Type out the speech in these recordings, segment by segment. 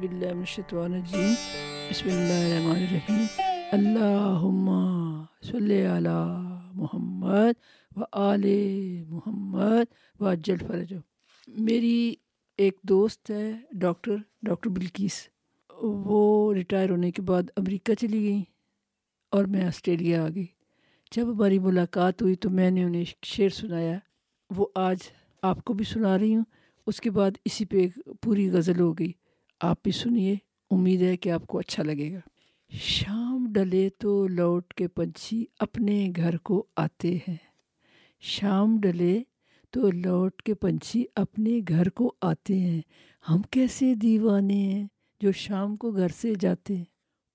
باللہ من الشیطان الرجیم. بسم اللہ الرحمن الرحیم. اللہم صلی علی محمد و آل محمد و اجل فرج میری ایک دوست ہے، ڈاکٹر ڈاکٹر بلکیس. وہ ریٹائر ہونے کے بعد امریکہ چلی گئیں اور میں آسٹریلیا آ گئی. جب ہماری ملاقات ہوئی تو میں نے انہیں شعر سنایا. وہ آج آپ کو بھی سنا رہی ہوں. اس کے بعد اسی پہ ایک پوری غزل ہو گئی. آپ بھی سنیے، امید ہے کہ آپ کو اچھا لگے گا۔ شام ڈلے تو لوٹ کے پنچھی اپنے گھر کو آتے ہیں۔ شام ڈلے تو لوٹ کے پنچھی اپنے گھر کو آتے ہیں۔ ہم کیسے دیوانے ہیں جو شام کو گھر سے جاتے ہیں۔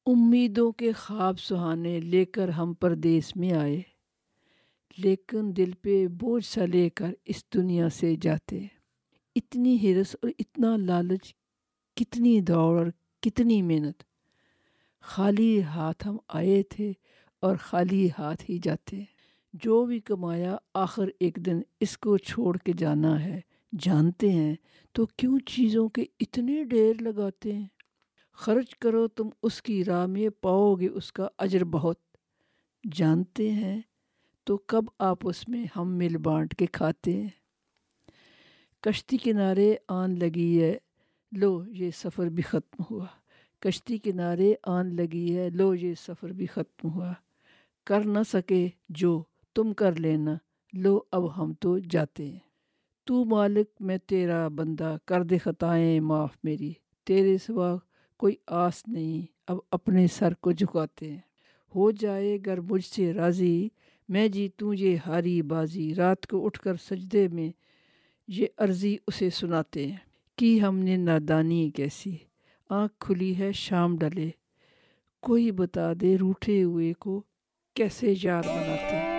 امیدوں کے خواب سہانے لے کر ہم پردیس میں آئے۔ لیکن دل پہ بوجھ سا لے کر اس دنیا سے جاتے اتنی ہرس اور اتنا لالچ کتنی دوڑ اور کتنی محنت۔ خالی ہاتھ ہم آئے تھے اور خالی ہاتھ ہی جاتے۔ جو بھی کمایا، آخر ایک دن اس کو چھوڑ کے جانا ہے۔ جانتے ہیں، تو کیوں چیزوں کے اتنے ڈیر لگاتے ہیں؟ خرچ کرو تم اس کی راہ میں، پاؤ گے اس کا اجر بہت۔ جانتے ہیں، تو کب آپ اس میں ہم مل بانٹ کے کھاتے ہیں؟ کشتی کنارے آن لگی ہے۔ لو، یہ سفر بھی ختم ہوا۔ کشتی کنارے آن لگی ہے، لو، یہ سفر بھی ختم ہوا۔ کر نہ سکے جو، تم کر لینا۔ لو، اب ہم تو جاتے ہیں۔ تو مالک، میں تیرا بندہ، کر دے خطائیں معاف میری۔ تیرے سوا کوئی آس نہیں، اب اپنے سر کو جھکاتے ہیں۔ ہو جائے گر مجھ سے راضی، میں جیتوں یہ ہاری بازی۔ رات کو اٹھ کر سجدے میں یہ عرضی اسے سناتے ہیں۔ کی ہم نے نادانی کیسی؟ آنکھ کھلی ہے، شام ڈلے۔ کوئی بتا دے روٹھے ہوئے کو کیسے یار بناتے؟ ہیں